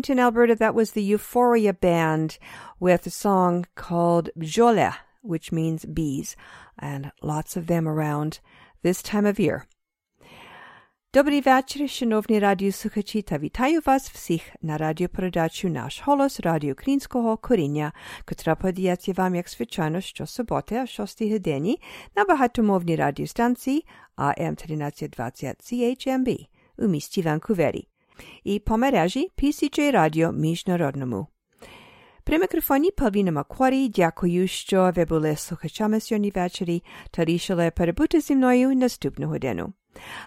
Edmonton, Alberta, that was the Euphoria Band with a song called "Jole," which means bees, and lots of them around this time of year. Dobry wieczór, szanowni radiosłuchacze. Witaję vás všich na rádio prodáču Nasz Holos Radio Klinskiego Korynia, która podjacie wam jak zwyczajno co sobotę o 6 dni na bahatomownej radiostancji AM 1320 CHMB u mieści Vancouverii. І по мережі PCJ Radio Міжнародному. При мікрофоні Павліна Макварі дякую, що ви були слухачами сьогодні ввечері та рішили перебути зі мною наступну годину.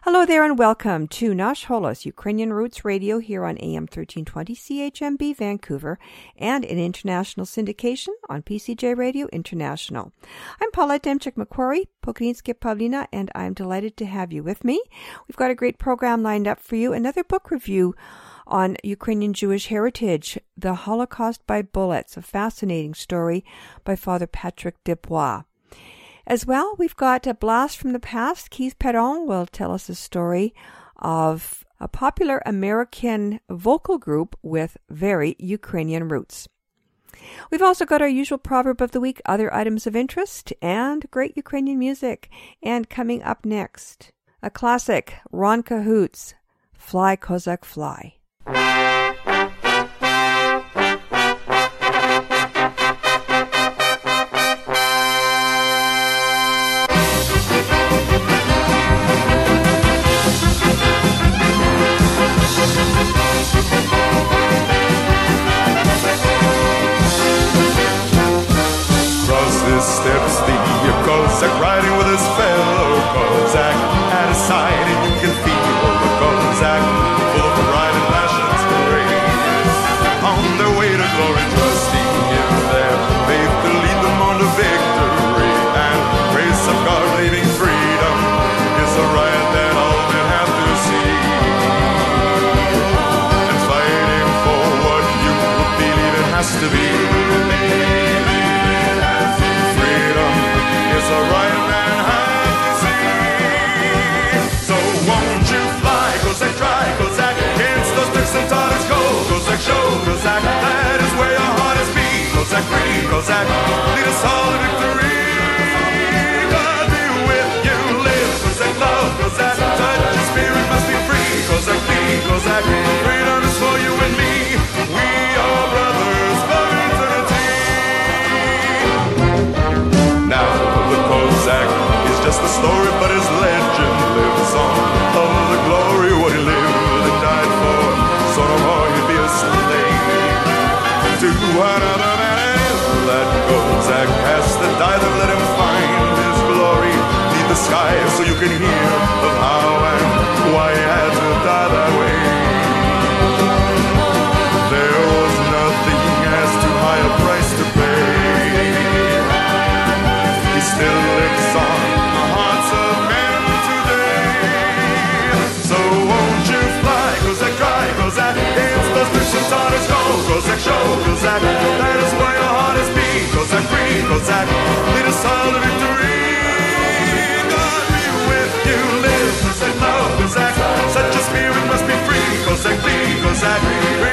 Hello there and welcome to Nash Holos, Ukrainian Roots Radio here on AM 1320 CHMB Vancouver and in international syndication on PCJ Radio International. I'm Paula Demchik Macquarie, Pokrinske Pavlina, and I'm delighted to have you with me. We've got a great program lined up for you, another book review on Ukrainian Jewish heritage, The Holocaust by Bullets, a fascinating story by Father Patrick Desbois. As well, we've got a blast from the past. Keith Perron will tell us a story of a popular American vocal group with very Ukrainian roots. We've also got our usual proverb of the week, other items of interest, and great Ukrainian music. And coming up next, a classic, Ron Cahute, Fly Kozak Fly. Kozak, free, lead us all to victory. God be with you, live, Kozak, love, Kozak, touch your spirit must be free, be, Kozak, Kozak, that is where your heart is beat, Kozak, free, Kozak, lead us all to victory. God be with you, live, Kozak, love, Kozak, such a spirit must be free, Kozak, flee, Kozak, freedom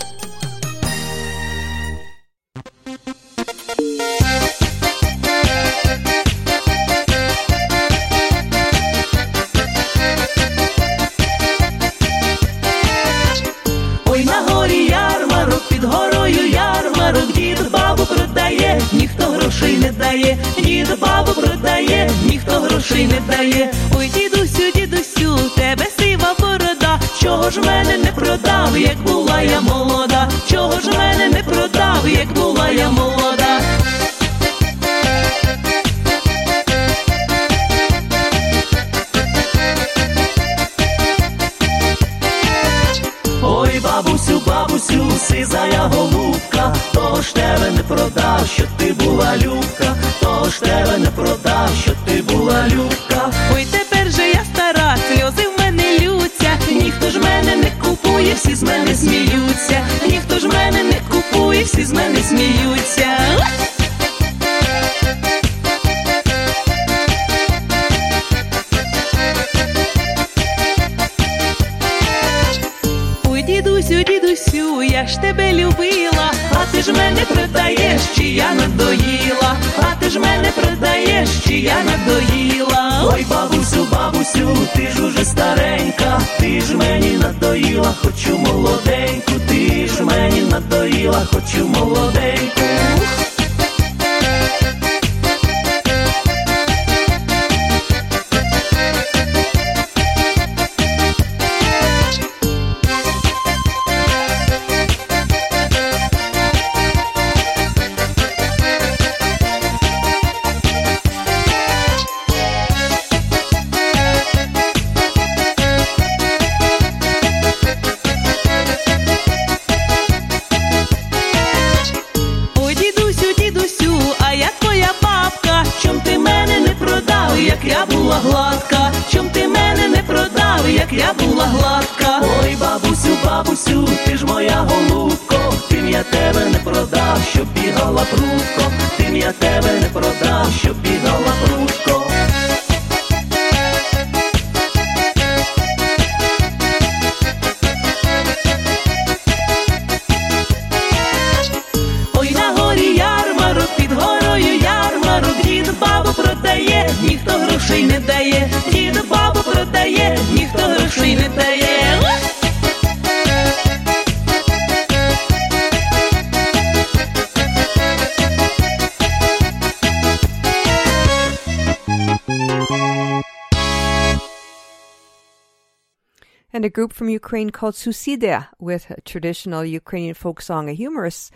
group from Ukraine called Susida with a traditional Ukrainian folk song, a humorous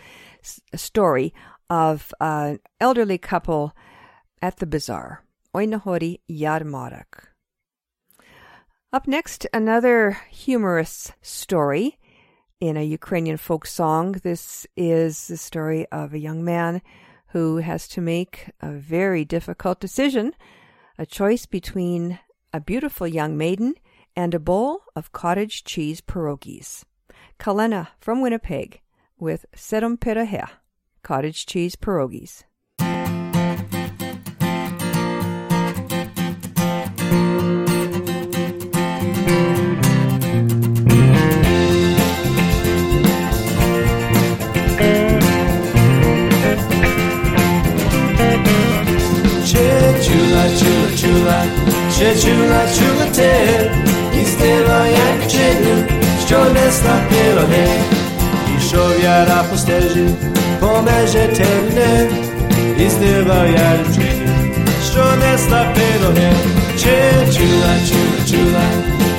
s- story of an elderly couple at the bazaar. Oi nahori yarmarak. Up next, another humorous story in a Ukrainian folk song. This is the story of a young man who has to make a very difficult decision, a choice between a beautiful young maiden and a bowl of cottage cheese pierogies. Kalena from Winnipeg with Serum Pirahe, cottage cheese pierogies. Chula, chula, chula, chula, chula, chula, dziewczyny ściągnę snad mielonie I szowiara posterzy po merze czerwne I zdywa ja dziewczyny ściągnę snad mielonie Cieciula, ciula, ciula,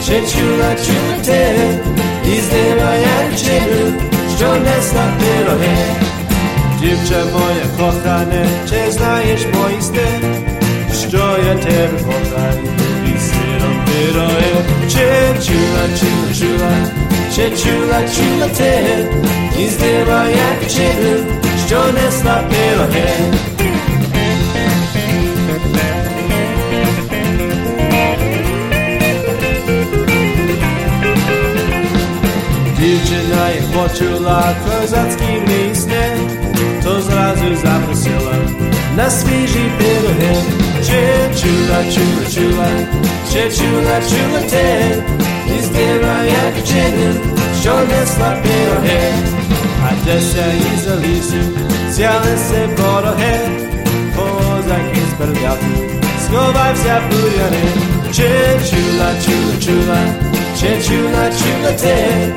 cieciula, ciula te I zdywa ja dziewczyny ściągnę snad mielonie Dziewczę moje kochane, czy znajesz moich styl? Te wychodzę 싫어요 제주라 주주라 제주라 주라테 이즈데라 약치는 시조네스라 필요해 Dziewczyna jak poczuła kozacki listę, to zrazu zaprosiła na świeży pierogen chip, chula, chula, chula, chula, chula, ten. Izbieraj jak dziennym, ściągnę słabie ohe. A desia i zaliszy, zjadę se porohe. Kozak jest perwiaty, schowaj się w bujany. Chip, chula, chula, chula, chula, chula, ten.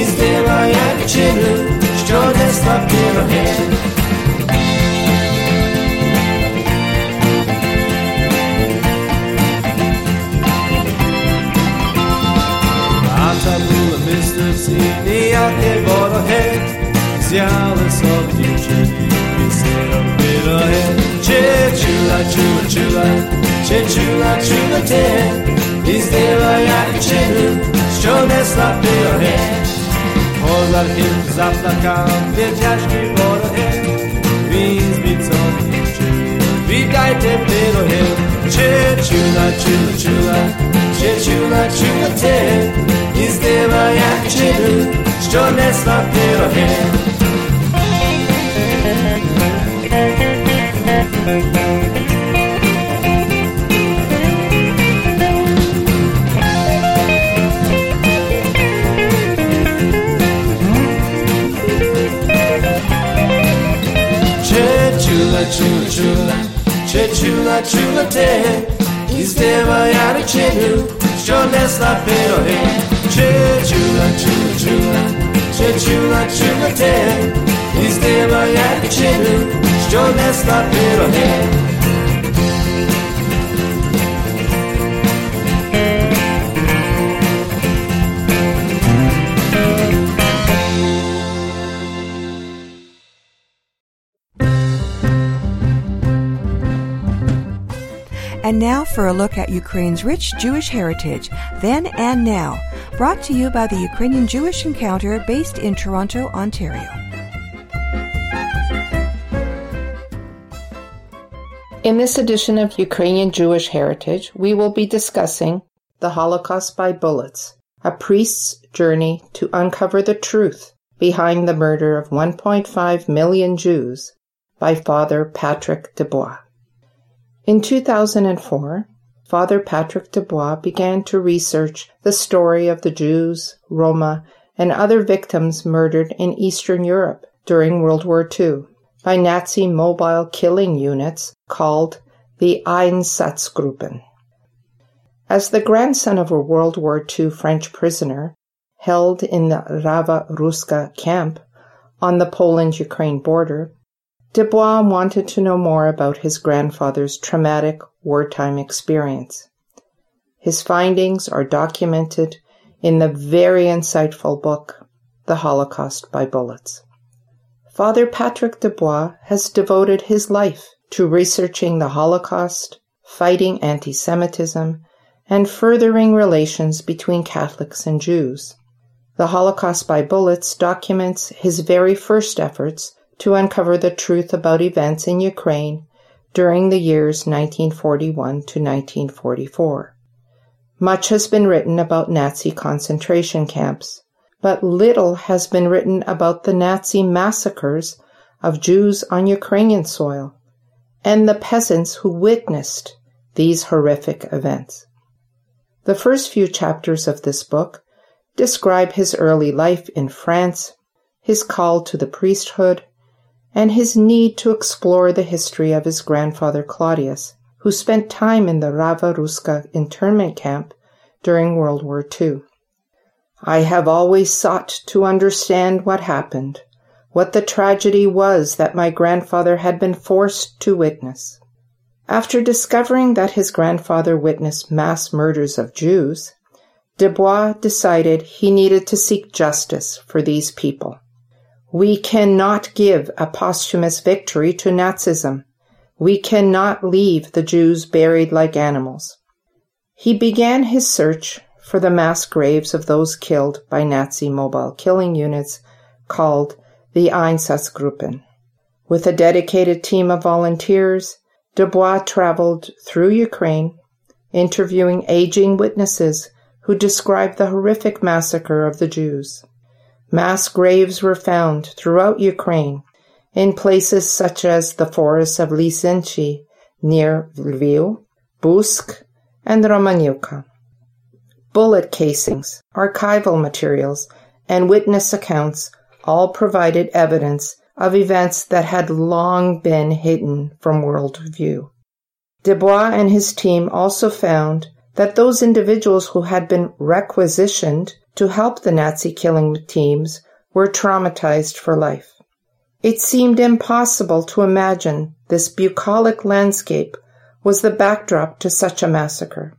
Izbieraj jak dziennym, ściągnę słabie ohe. Siniakie vorohe Zjale sobdi čepi Pisero pirohe Če čula čula čula Če čula čula te Izdjela jak čelu Što nesla pirohe Pozar hil zaplakam Vjetjački vorohe Vi izbiconi Vidajte pirohe Če chula chula chula. чула, чула, чула, чи чула, чула те, і здила, як чинив, що несла пироги. Че чула, чула, чула, че Izdeva jari čeju, što ne slapero je. Če čula, čula, čula, če čula, čula te. Izdeva jari čeju, što ne slapero je. And now for a look at Ukraine's rich Jewish heritage, then and now, brought to you by the Ukrainian Jewish Encounter based in Toronto, Ontario. In this edition of Ukrainian Jewish Heritage, we will be discussing The Holocaust by Bullets, a priest's journey to uncover the truth behind the murder of 1.5 million Jews by Father Patrick Desbois. In 2004, Father Patrick Desbois began to research the story of the Jews, Roma, and other victims murdered in Eastern Europe during World War II by Nazi mobile killing units called the Einsatzgruppen. As the grandson of a World War II French prisoner held in the Rava Ruska camp on the Poland-Ukraine border, Desbois wanted to know more about his grandfather's traumatic wartime experience. His findings are documented in the very insightful book, The Holocaust by Bullets. Father Patrick Desbois has devoted his life to researching the Holocaust, fighting anti-Semitism, and furthering relations between Catholics and Jews. The Holocaust by Bullets documents his very first efforts to uncover the truth about events in Ukraine during the years 1941 to 1944. Much has been written about Nazi concentration camps, but little has been written about the Nazi massacres of Jews on Ukrainian soil and the peasants who witnessed these horrific events. The first few chapters of this book describe his early life in France, his call to the priesthood, and his need to explore the history of his grandfather Claudius, who spent time in the Rava Ruska internment camp during World War II. I have always sought to understand what happened, what the tragedy was that my grandfather had been forced to witness. After discovering that his grandfather witnessed mass murders of Jews, Desbois decided he needed to seek justice for these people. We cannot give a posthumous victory to Nazism. We cannot leave the Jews buried like animals. He began his search for the mass graves of those killed by Nazi mobile killing units called the Einsatzgruppen. With a dedicated team of volunteers, Desbois traveled through Ukraine, interviewing aging witnesses who described the horrific massacre of the Jews. Mass graves were found throughout Ukraine in places such as the forests of Lysychy near Lviv, Busk, and Romanivka. Bullet casings, archival materials, and witness accounts all provided evidence of events that had long been hidden from world view. Desbois and his team also found that those individuals who had been requisitioned to help the Nazi killing teams were traumatized for life. It seemed impossible to imagine this bucolic landscape was the backdrop to such a massacre.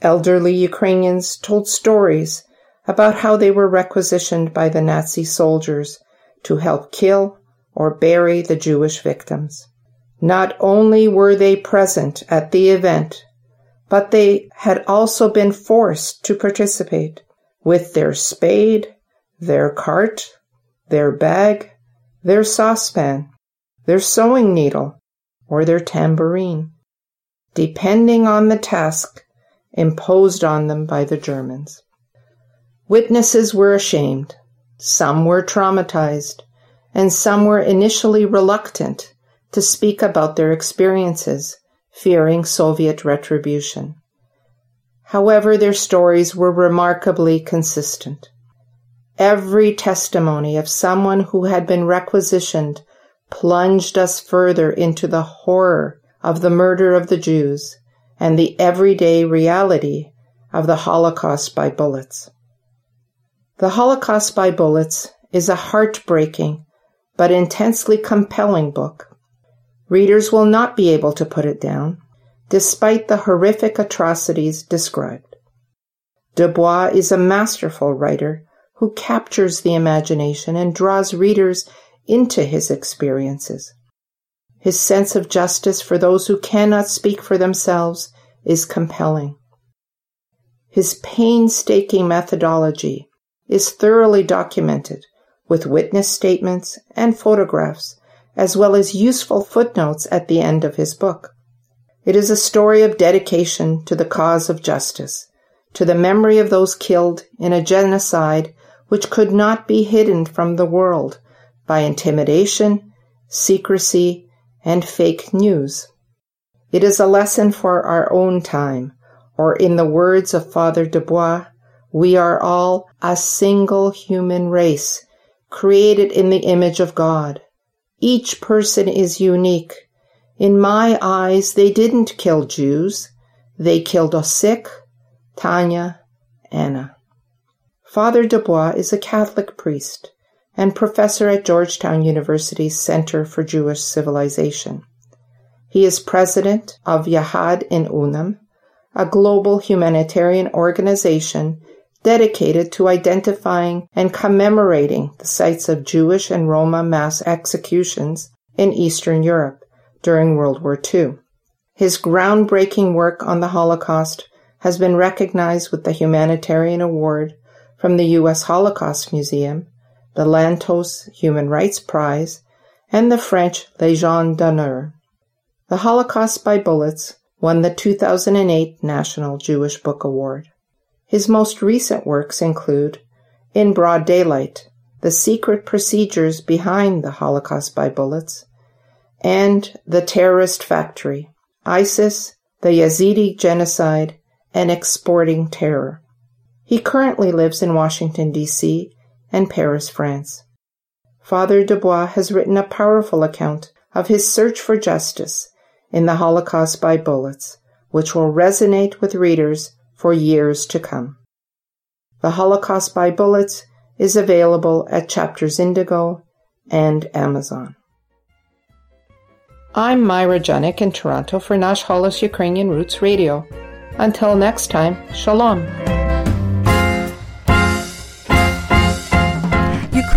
Elderly Ukrainians told stories about how they were requisitioned by the Nazi soldiers to help kill or bury the Jewish victims. Not only were they present at the event, but they had also been forced to participate with their spade, their cart, their bag, their saucepan, their sewing needle, or their tambourine, depending on the task imposed on them by the Germans. Witnesses were ashamed, some were traumatized, and some were initially reluctant to speak about their experiences, fearing Soviet retribution. However, their stories were remarkably consistent. Every testimony of someone who had been requisitioned plunged us further into the horror of the murder of the Jews and the everyday reality of the Holocaust by bullets. The Holocaust by Bullets is a heartbreaking but intensely compelling book. Readers will not be able to put it down, despite the horrific atrocities described. Desbois is a masterful writer who captures the imagination and draws readers into his experiences. His sense of justice for those who cannot speak for themselves is compelling. His painstaking methodology is thoroughly documented with witness statements and photographs, as well as useful footnotes at the end of his book. It is a story of dedication to the cause of justice, to the memory of those killed in a genocide which could not be hidden from the world by intimidation, secrecy, and fake news. It is a lesson for our own time, or in the words of Father Desbois, we are all a single human race, created in the image of God. Each person is unique. In my eyes, they didn't kill Jews. They killed Osik, Tanya, Anna. Father Desbois is a Catholic priest and professor at Georgetown University's Center for Jewish Civilization. He is president of Yahad-In Unum, a global humanitarian organization dedicated to identifying and commemorating the sites of Jewish and Roma mass executions in Eastern Europe during World War II. His groundbreaking work on the Holocaust has been recognized with the Humanitarian Award from the U.S. Holocaust Museum, the Lantos Human Rights Prize, and the French Légion d'honneur. The Holocaust by Bullets won the 2008 National Jewish Book Award. His most recent works include In Broad Daylight, The Secret Procedures Behind the Holocaust by Bullets, and The Terrorist Factory, ISIS, the Yazidi Genocide, and Exporting Terror. He currently lives in Washington, D.C. and Paris, France. Father Desbois has written a powerful account of his search for justice in the Holocaust by bullets, which will resonate with readers for years to come. The Holocaust by Bullets is available at Chapters Indigo and Amazon. I'm Myra Junik in Toronto for Nash Holos Ukrainian Roots Radio. Until next time, Shalom.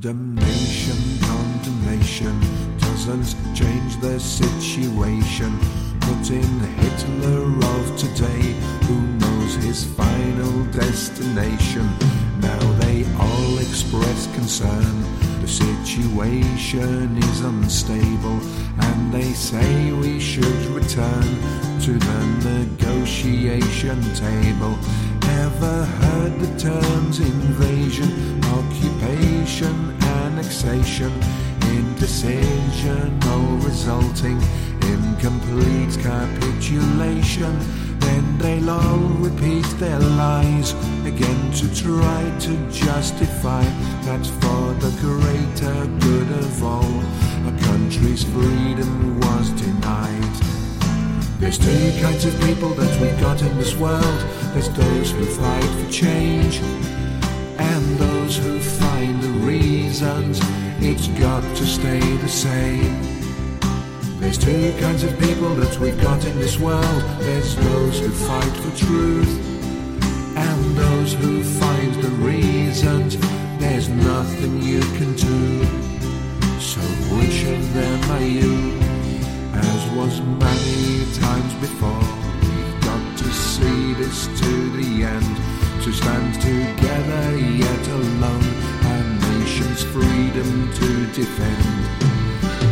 Condemnation, condemnation doesn't change the situation. But in Hitler of today, who knows his final destination? Now they all express concern. The situation is unstable, and they say we should return to the negotiation table. Never heard the terms invasion, occupation, annexation, indecision, all resulting in complete capitulation. Then they'll all repeat their lies again to try to justify that for the greater good of all, a country's freedom was denied. There's two kinds of people that we've got in this world. There's those who fight for change, and those who find the reasons it's got to stay the same. There's two kinds of people that we've got in this world. There's those who fight for truth, and those who find the reasons there's nothing you can do. So which of them are you? As was many times before, to see this to the end. To stand together yet alone, our nation's freedom to defend.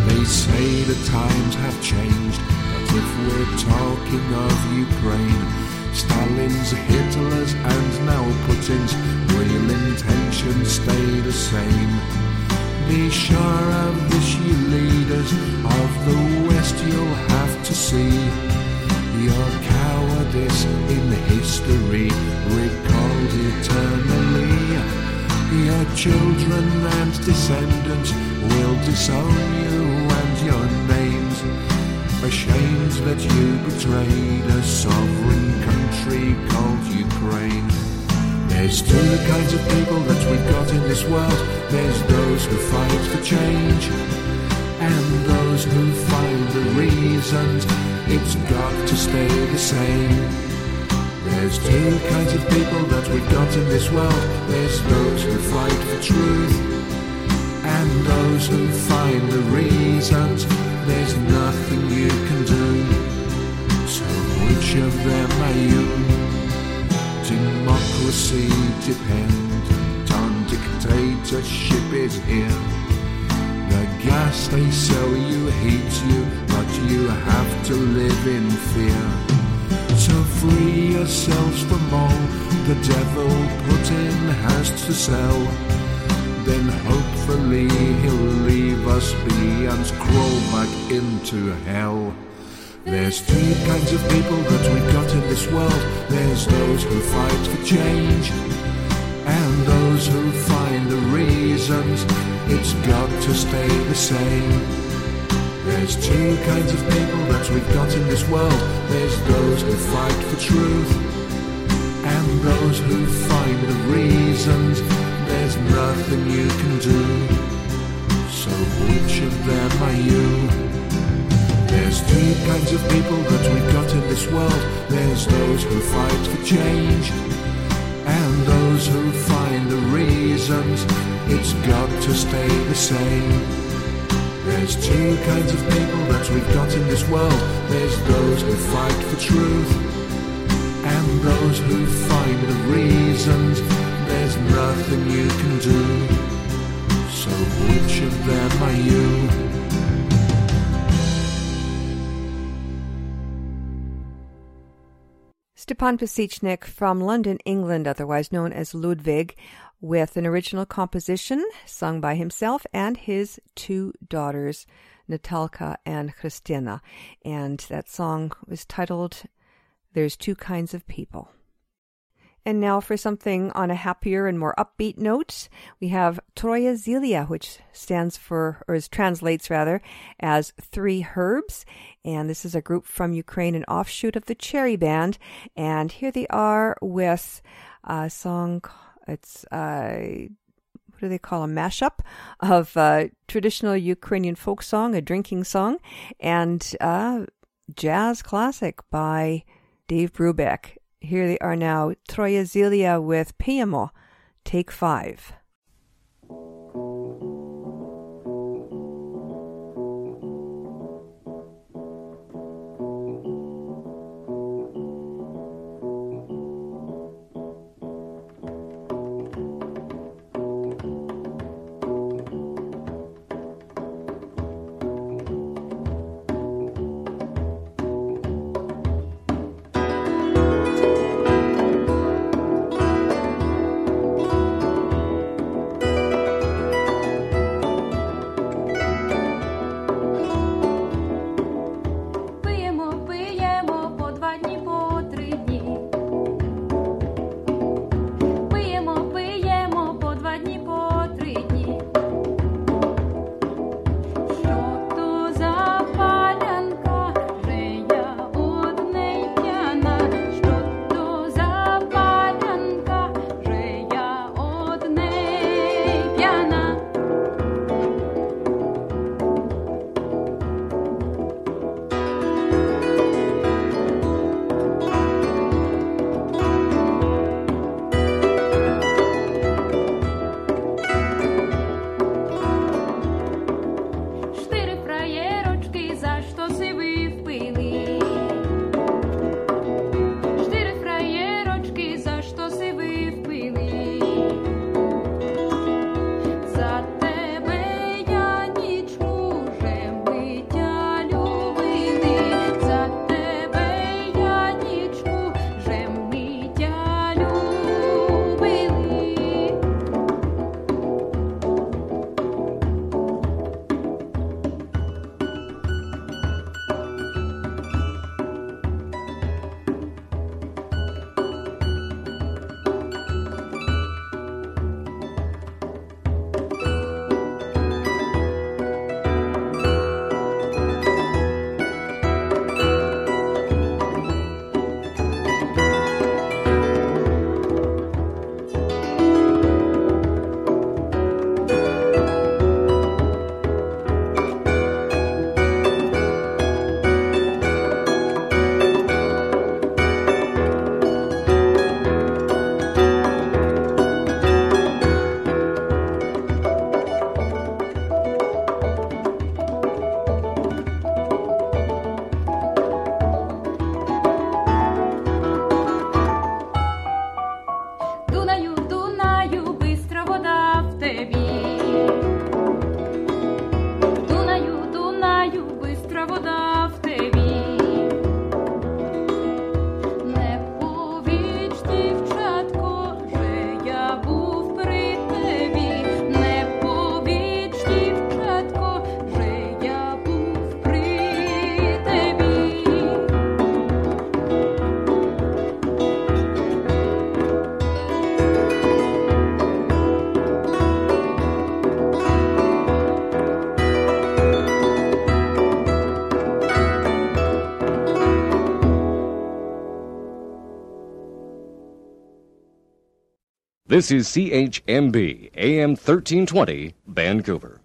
They say the times have changed, but if we're talking of Ukraine, Stalin's, Hitler's, and now Putin's real intentions stay the same. Be sure of this, you leaders of the West, you'll have to see your cowardice in history recalled eternally. Your children and descendants will disown you and your names. Ashamed that you betrayed a sovereign country called Ukraine. There's two kinds of people that we've got in this world. There's those who fight for change, and those who find the reasons it's got to stay the same. There's two kinds of people that we've got in this world. There's those who fight for truth, and those who find the reasons there's nothing you can do. So which of them are you? Democracy depends on dictatorship is here. Gas they sell you heats you, but you have to live in fear. So free yourselves from all the devil Putin has to sell. Then hopefully he'll leave us be and crawl back into hell. There's two kinds of people that we've got in this world. There's those who fight for change, those who find the reasons it's got to stay the same. There's two kinds of people that we've got in this world. There's those who fight for truth, and those who find the reasons there's nothing you can do. So which of them are you? There's two kinds of people that we've got in this world. There's those who fight for change, and those who find the reasons it's got to stay the same. There's two kinds of people that we've got in this world. There's those who fight for truth, and those who find the reasons there's nothing you can do. So which of them are you? Stepan Pasichnik from London, England, otherwise known as Ludwig, with an original composition sung by himself and his two daughters, Natalka and Christina. And that song was titled There's Two Kinds of People. And now for something on a happier and more upbeat note, we have Troya Zilia, which stands for, or is, translates rather, as Three Herbs. And this is a group from Ukraine, an offshoot of the Cherry Band. And here they are with a song, it's, uh, what do they call a mashup of uh, traditional Ukrainian folk song, a drinking song, and uh, jazz classic by Dave Brubeck. Here they are now, Troya Zilia with Piamo, take five. This is CHMB, AM 1320, Vancouver.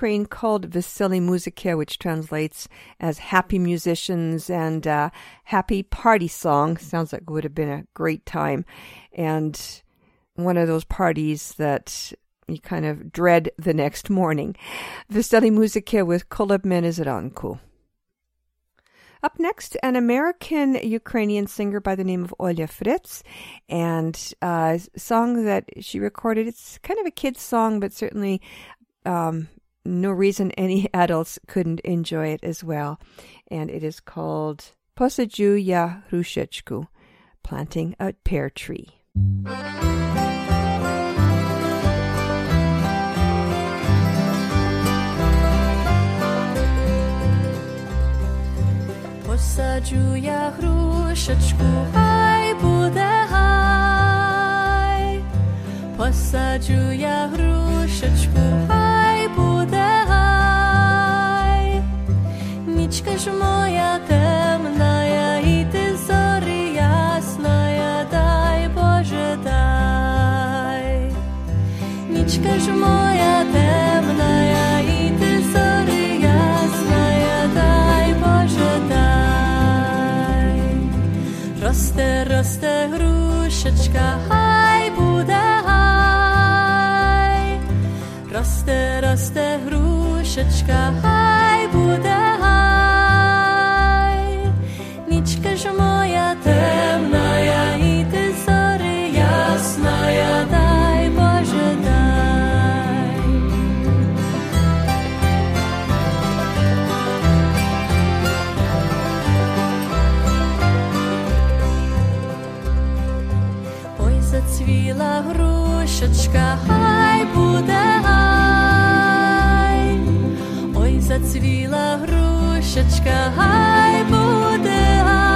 Ukraine called Veseli Muzika, which translates as happy musicians and uh, happy party song. Sounds like it would have been a great time. And one of those parties that you kind of dread the next morning. Veseli Muzika with Koleb Menezranku. Up next, an American Ukrainian singer by the name of Olya Fryz, and uh, a song that she recorded. It's kind of a kid's song, but certainly um, no reason any adults couldn't enjoy it as well. And it is called Posaju ya Rushechku, planting a pear tree. Посаджу я грушечку, хай буде гай. Посаджу я грушечку, хай Нічка ж моя темна, і ти зорі ясна, дай Боже дай. Нічка ж моя темна, і ти зорі дай Боже дай. Росте, росте грушечка, хай буде гай. Росте, росте грушечка, хай буде зацвіла грушечка, хай буде гай. Ой, зацвіла грушечка, хай буде гай.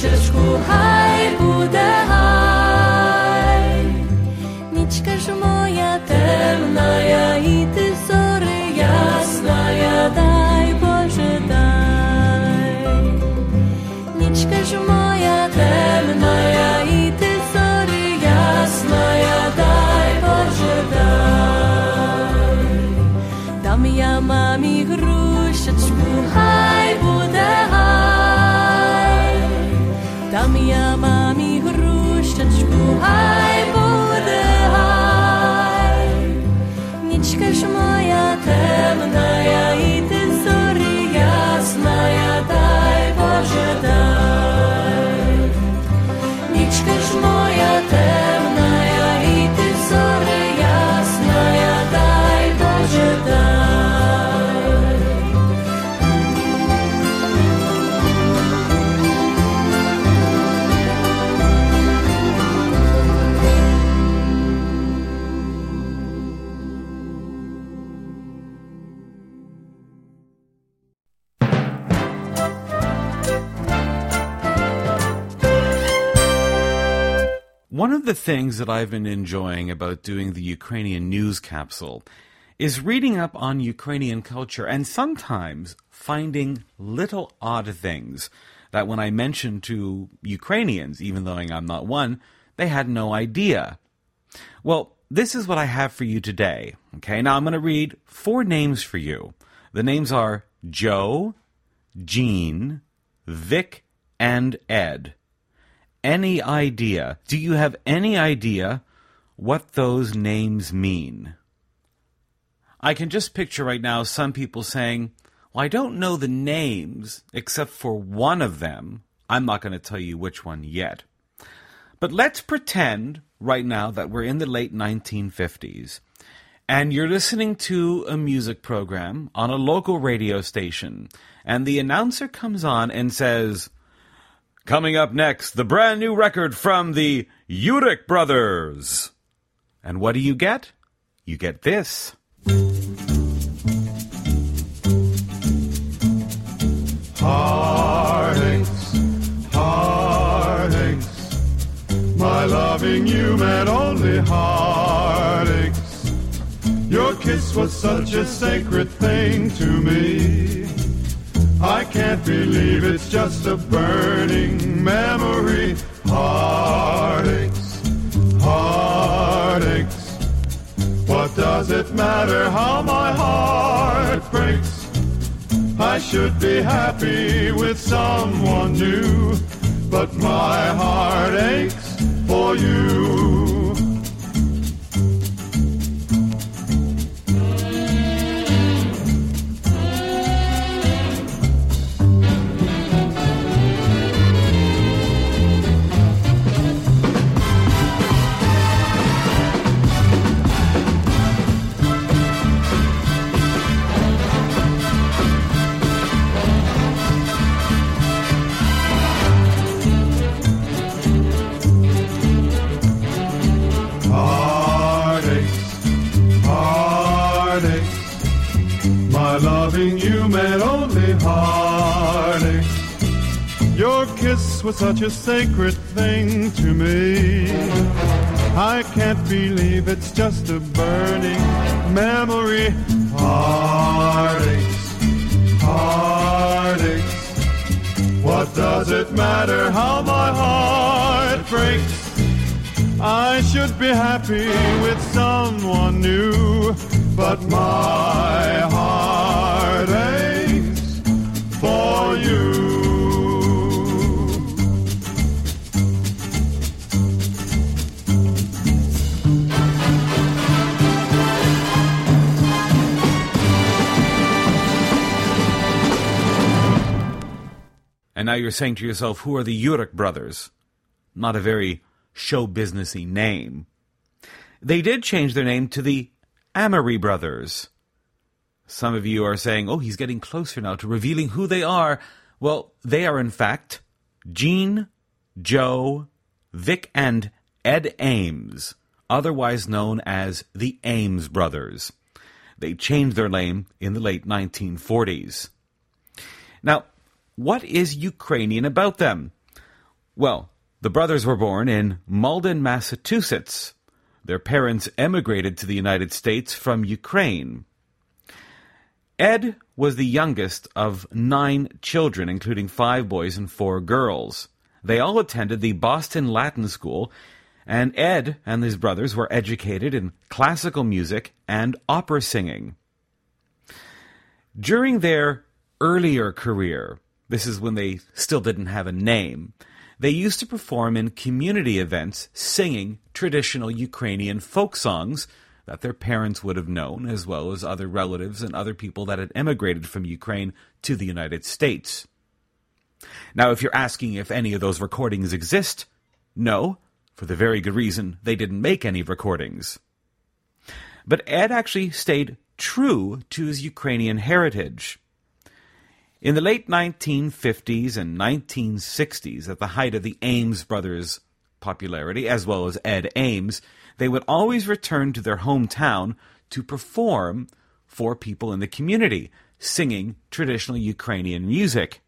涉出海 things that I've been enjoying about doing the Ukrainian news capsule is reading up on Ukrainian culture and sometimes finding little odd things that when I mention to Ukrainians, even though I'm not one, they had no idea. Well, this is what I have for you today. Okay, now I'm going to read four names for you. The names are Joe, Jean, Vic, and Ed any idea? Do you have any idea what those names mean? I can just picture right now some people saying, Well, I don't know the names except for one of them. I'm not going to tell you which one yet. But let's pretend right now that we're in the late 1950s and you're listening to a music program on a local radio station, and the announcer comes on and says, Coming up next, the brand new record from the Urick Brothers. And what do you get? You get this. Heartaches, heartaches. My loving you meant only heartaches. Your kiss was such a sacred thing to me. I can't believe it's just a burning memory. Heartaches, heartaches. What does it matter how my heart breaks? I should be happy with someone new, but my heart aches for you. Was such a sacred thing to me. I can't believe it's just a burning memory. Heartaches, heartaches. What does it matter how my heart breaks? I should be happy with someone new, but my heart aches And now you're saying to yourself, who are the Urick brothers? Not a very show businessy name. They did change their name to the Amory brothers. Some of you are saying, oh, he's getting closer now to revealing who they are. Well, they are in fact Gene, Joe, Vic, and Ed Ames, otherwise known as the Ames brothers. They changed their name in the late 1940s. Now, what is Ukrainian about them? Well, the brothers were born in Malden, Massachusetts. Their parents emigrated to the United States from Ukraine. Ed was the youngest of nine children, including five boys and four girls. They all attended the Boston Latin School, and Ed and his brothers were educated in classical music and opera singing. During their earlier career, this is when they still didn't have a name, they used to perform in community events singing traditional Ukrainian folk songs that their parents would have known, as well as other relatives and other people that had emigrated from Ukraine to the United States. Now, if you're asking if any of those recordings exist, no, for the very good reason they didn't make any recordings. But Ed actually stayed true to his Ukrainian heritage. In the late 1950s and 1960s, at the height of the Ames brothers' popularity, as well as Ed Ames, they would always return to their hometown to perform for people in the community, singing traditional Ukrainian music.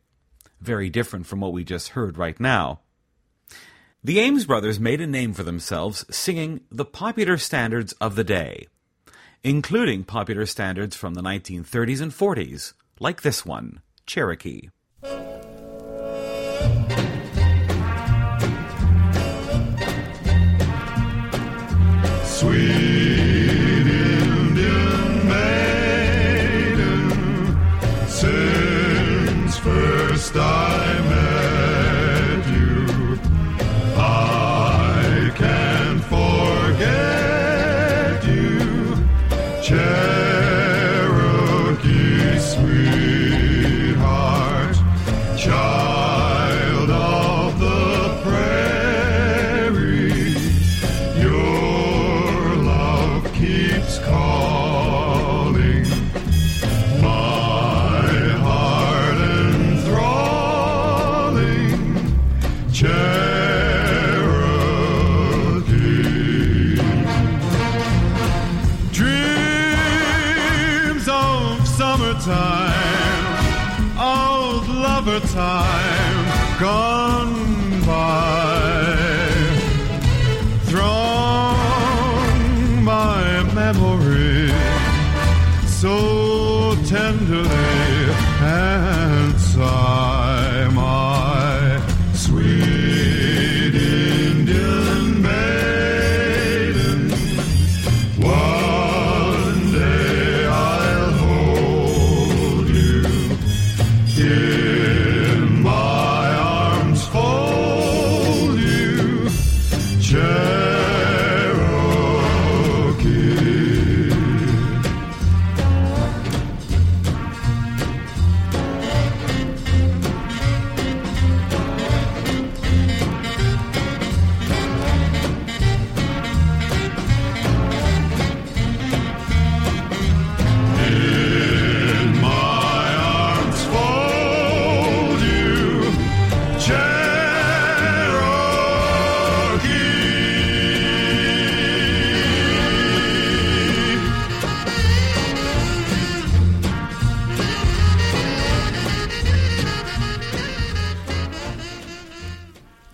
Very different from what we just heard right now. The Ames brothers made a name for themselves singing the popular standards of the day, including popular standards from the 1930s and 40s, like this one. Cherokee. Sweet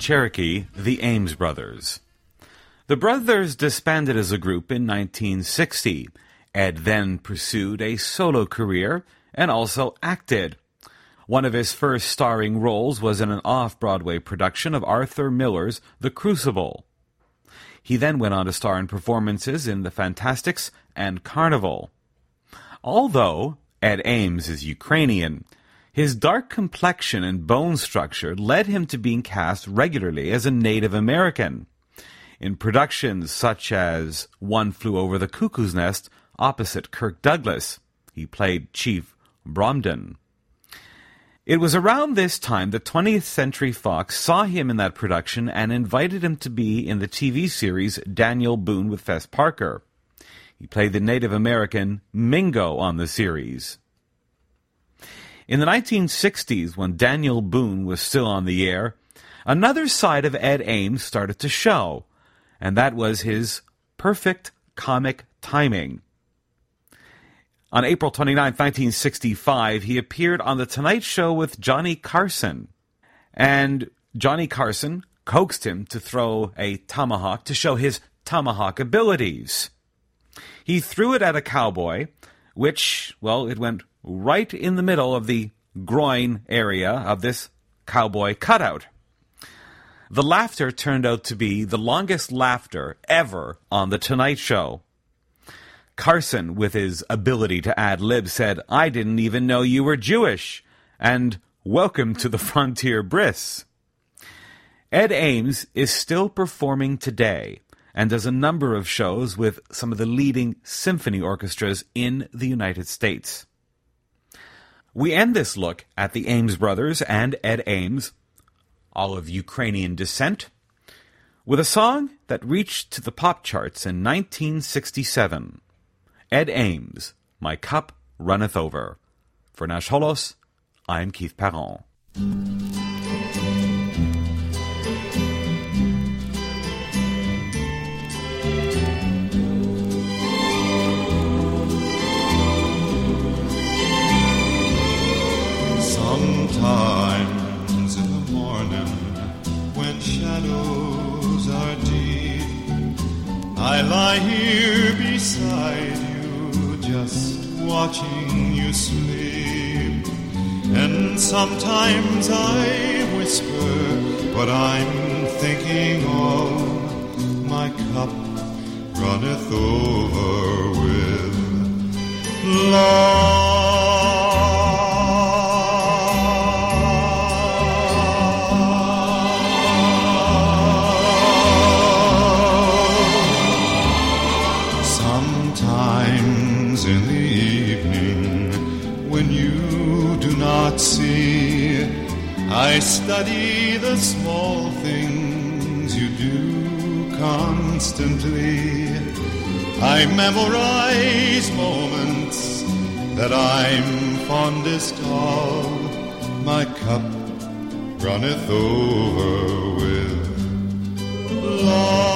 Cherokee, the Ames brothers. The brothers disbanded as a group in 1960. Ed then pursued a solo career and also acted. One of his first starring roles was in an off Broadway production of Arthur Miller's The Crucible. He then went on to star in performances in The Fantasticks and Carnival. Although Ed Ames is Ukrainian, his dark complexion and bone structure led him to being cast regularly as a Native American. In productions such as One Flew Over the Cuckoo's Nest opposite Kirk Douglas, he played Chief Bromden. It was around this time that 20th Century Fox saw him in that production and invited him to be in the TV series Daniel Boone with Fess Parker. He played the Native American Mingo on the series. In the 1960s, when Daniel Boone was still on the air, another side of Ed Ames started to show, and that was his perfect comic timing. On April 29, 1965, he appeared on The Tonight Show with Johnny Carson. And Johnny Carson coaxed him to throw a tomahawk to show his tomahawk abilities. He threw it at a cowboy, which, well, it went right in the middle of the groin area of this cowboy cutout. The laughter turned out to be the longest laughter ever on The Tonight Show. Carson, with his ability to ad lib, said, I didn't even know you were Jewish, and welcome to the Frontier Bris. Ed Ames is still performing today and does a number of shows with some of the leading symphony orchestras in the United States. We end this look at the Ames brothers and Ed Ames, all of Ukrainian descent, with a song that reached to the pop charts in 1967. Ed Ames, My Cup Runneth Over. For Nash Holos, I'm Keith Perron. Shadows are deep, I lie here beside you, just watching you sleep. And sometimes I whisper what I'm thinking of. My cup runneth over with love. Not see, I study the small things you do constantly. I memorize moments that I'm fondest of. My cup runneth over with love.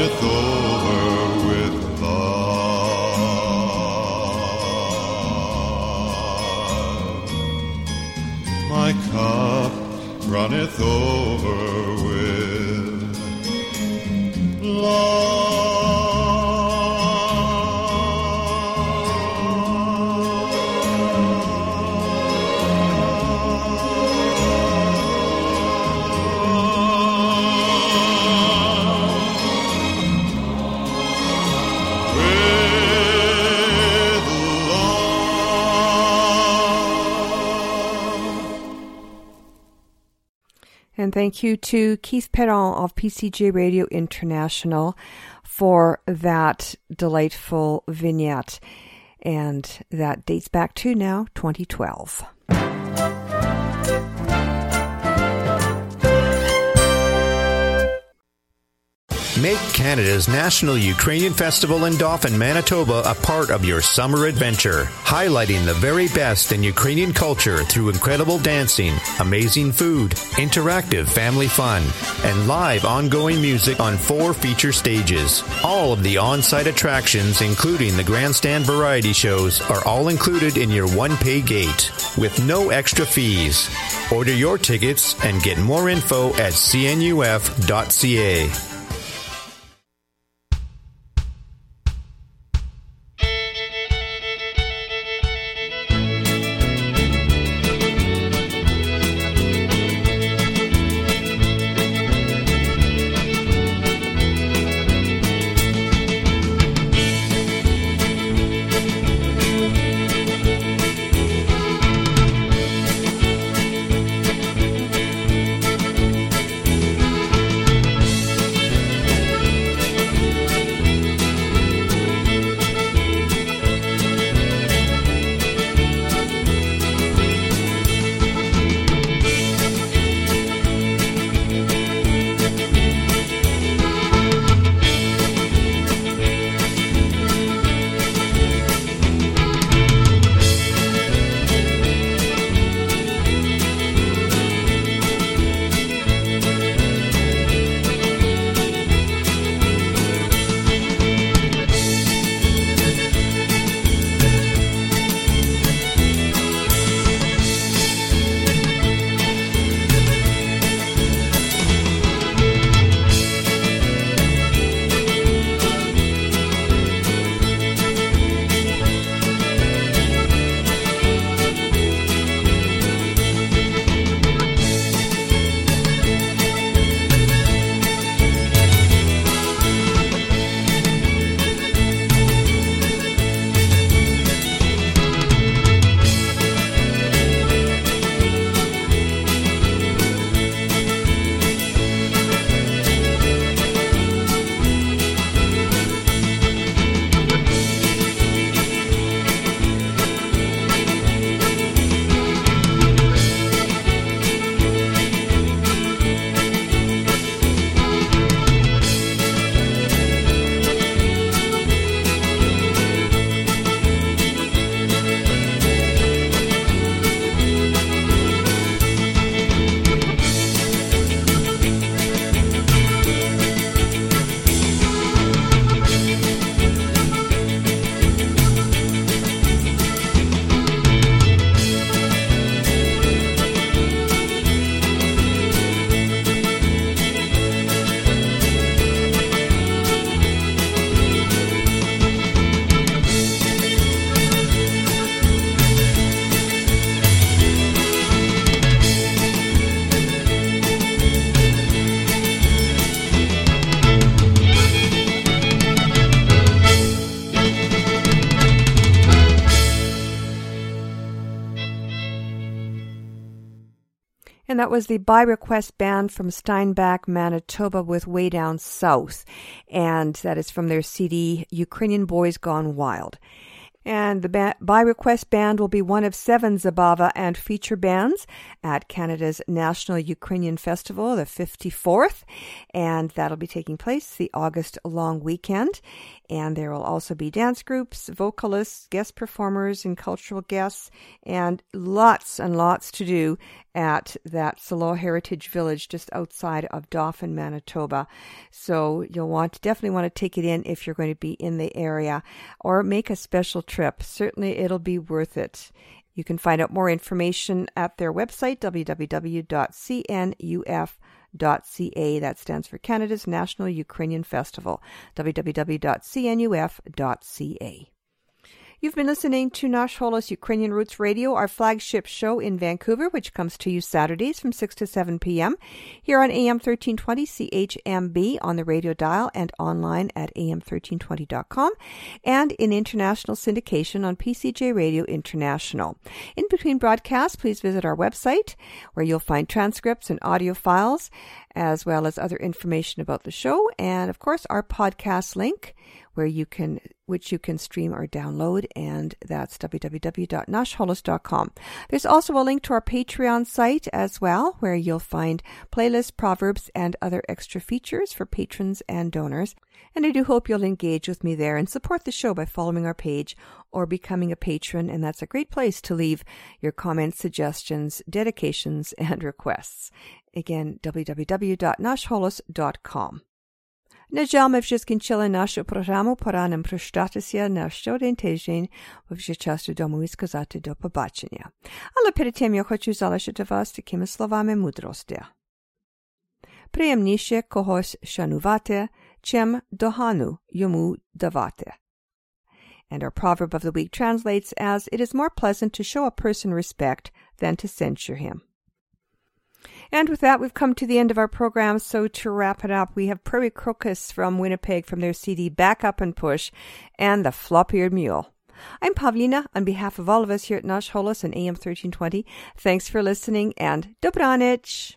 Runneth over with. My cup runneth over And thank you to Keith Perron of PCJ Radio International for that delightful vignette. And that dates back to now 2012. Make Canada's National Ukrainian Festival in Dauphin, Manitoba a part of your summer adventure, highlighting the very best in Ukrainian culture through incredible dancing, amazing food, interactive family fun, and live ongoing music on four feature stages. All of the on-site attractions, including the grandstand variety shows, are all included in your one-pay gate with no extra fees. Order your tickets and get more info at cnuf.ca. was the By Request Band from Steinbach, Manitoba with Way Down South. And that is from their CD, Ukrainian Boys Gone Wild. And the ba- By Request Band will be one of seven Zabava and feature bands at Canada's National Ukrainian Festival, the 54th. And that'll be taking place the August long weekend. And there will also be dance groups, vocalists, guest performers, and cultural guests, and lots and lots to do at that Salo Heritage Village just outside of Dauphin, Manitoba. So you'll want definitely want to take it in if you're going to be in the area or make a special trip. Certainly it'll be worth it. You can find out more information at their website, www.canuf.ca. That stands for Canada's National Ukrainian Festival. www.cnuf.ca. You've been listening to Nash Holos Ukrainian Roots Radio, our flagship show in Vancouver, which comes to you Saturdays from 6 to 7 p.m. here on AM 1320 CHMB on the radio dial and online at am1320.com and in international syndication on PCJ Radio International. In between broadcasts, please visit our website where you'll find transcripts and audio files as well as other information about the show and of course our podcast link where you can which you can stream or download and that's www.nashholos.com. There's also a link to our Patreon site as well where you'll find playlists, proverbs and other extra features for patrons and donors. And I do hope you'll engage with me there and support the show by following our page or becoming a patron and that's a great place to leave your comments, suggestions, dedications and requests. Again, www.nashholos.com. Nadziałamy w skończyła naszą programu poranem proszczata się na szczodeń tydzień w czasu domu i skazać do pobaczenia. Ale przed tym ja chcę zależeć vás, Was takimi słowami mądrości. Przyjemniejsze kogoś szanowate, dohanu jemu davate. And our proverb of the week translates as, It is more pleasant to show a person respect than to censure him. And with that, we've come to the end of our program. So to wrap it up, we have Prairie Crocus from Winnipeg from their CD Back Up and Push and the Flop-Eared Mule. I'm Pavlina on behalf of all of us here at Nash Holos and AM 1320. Thanks for listening and Dobranich!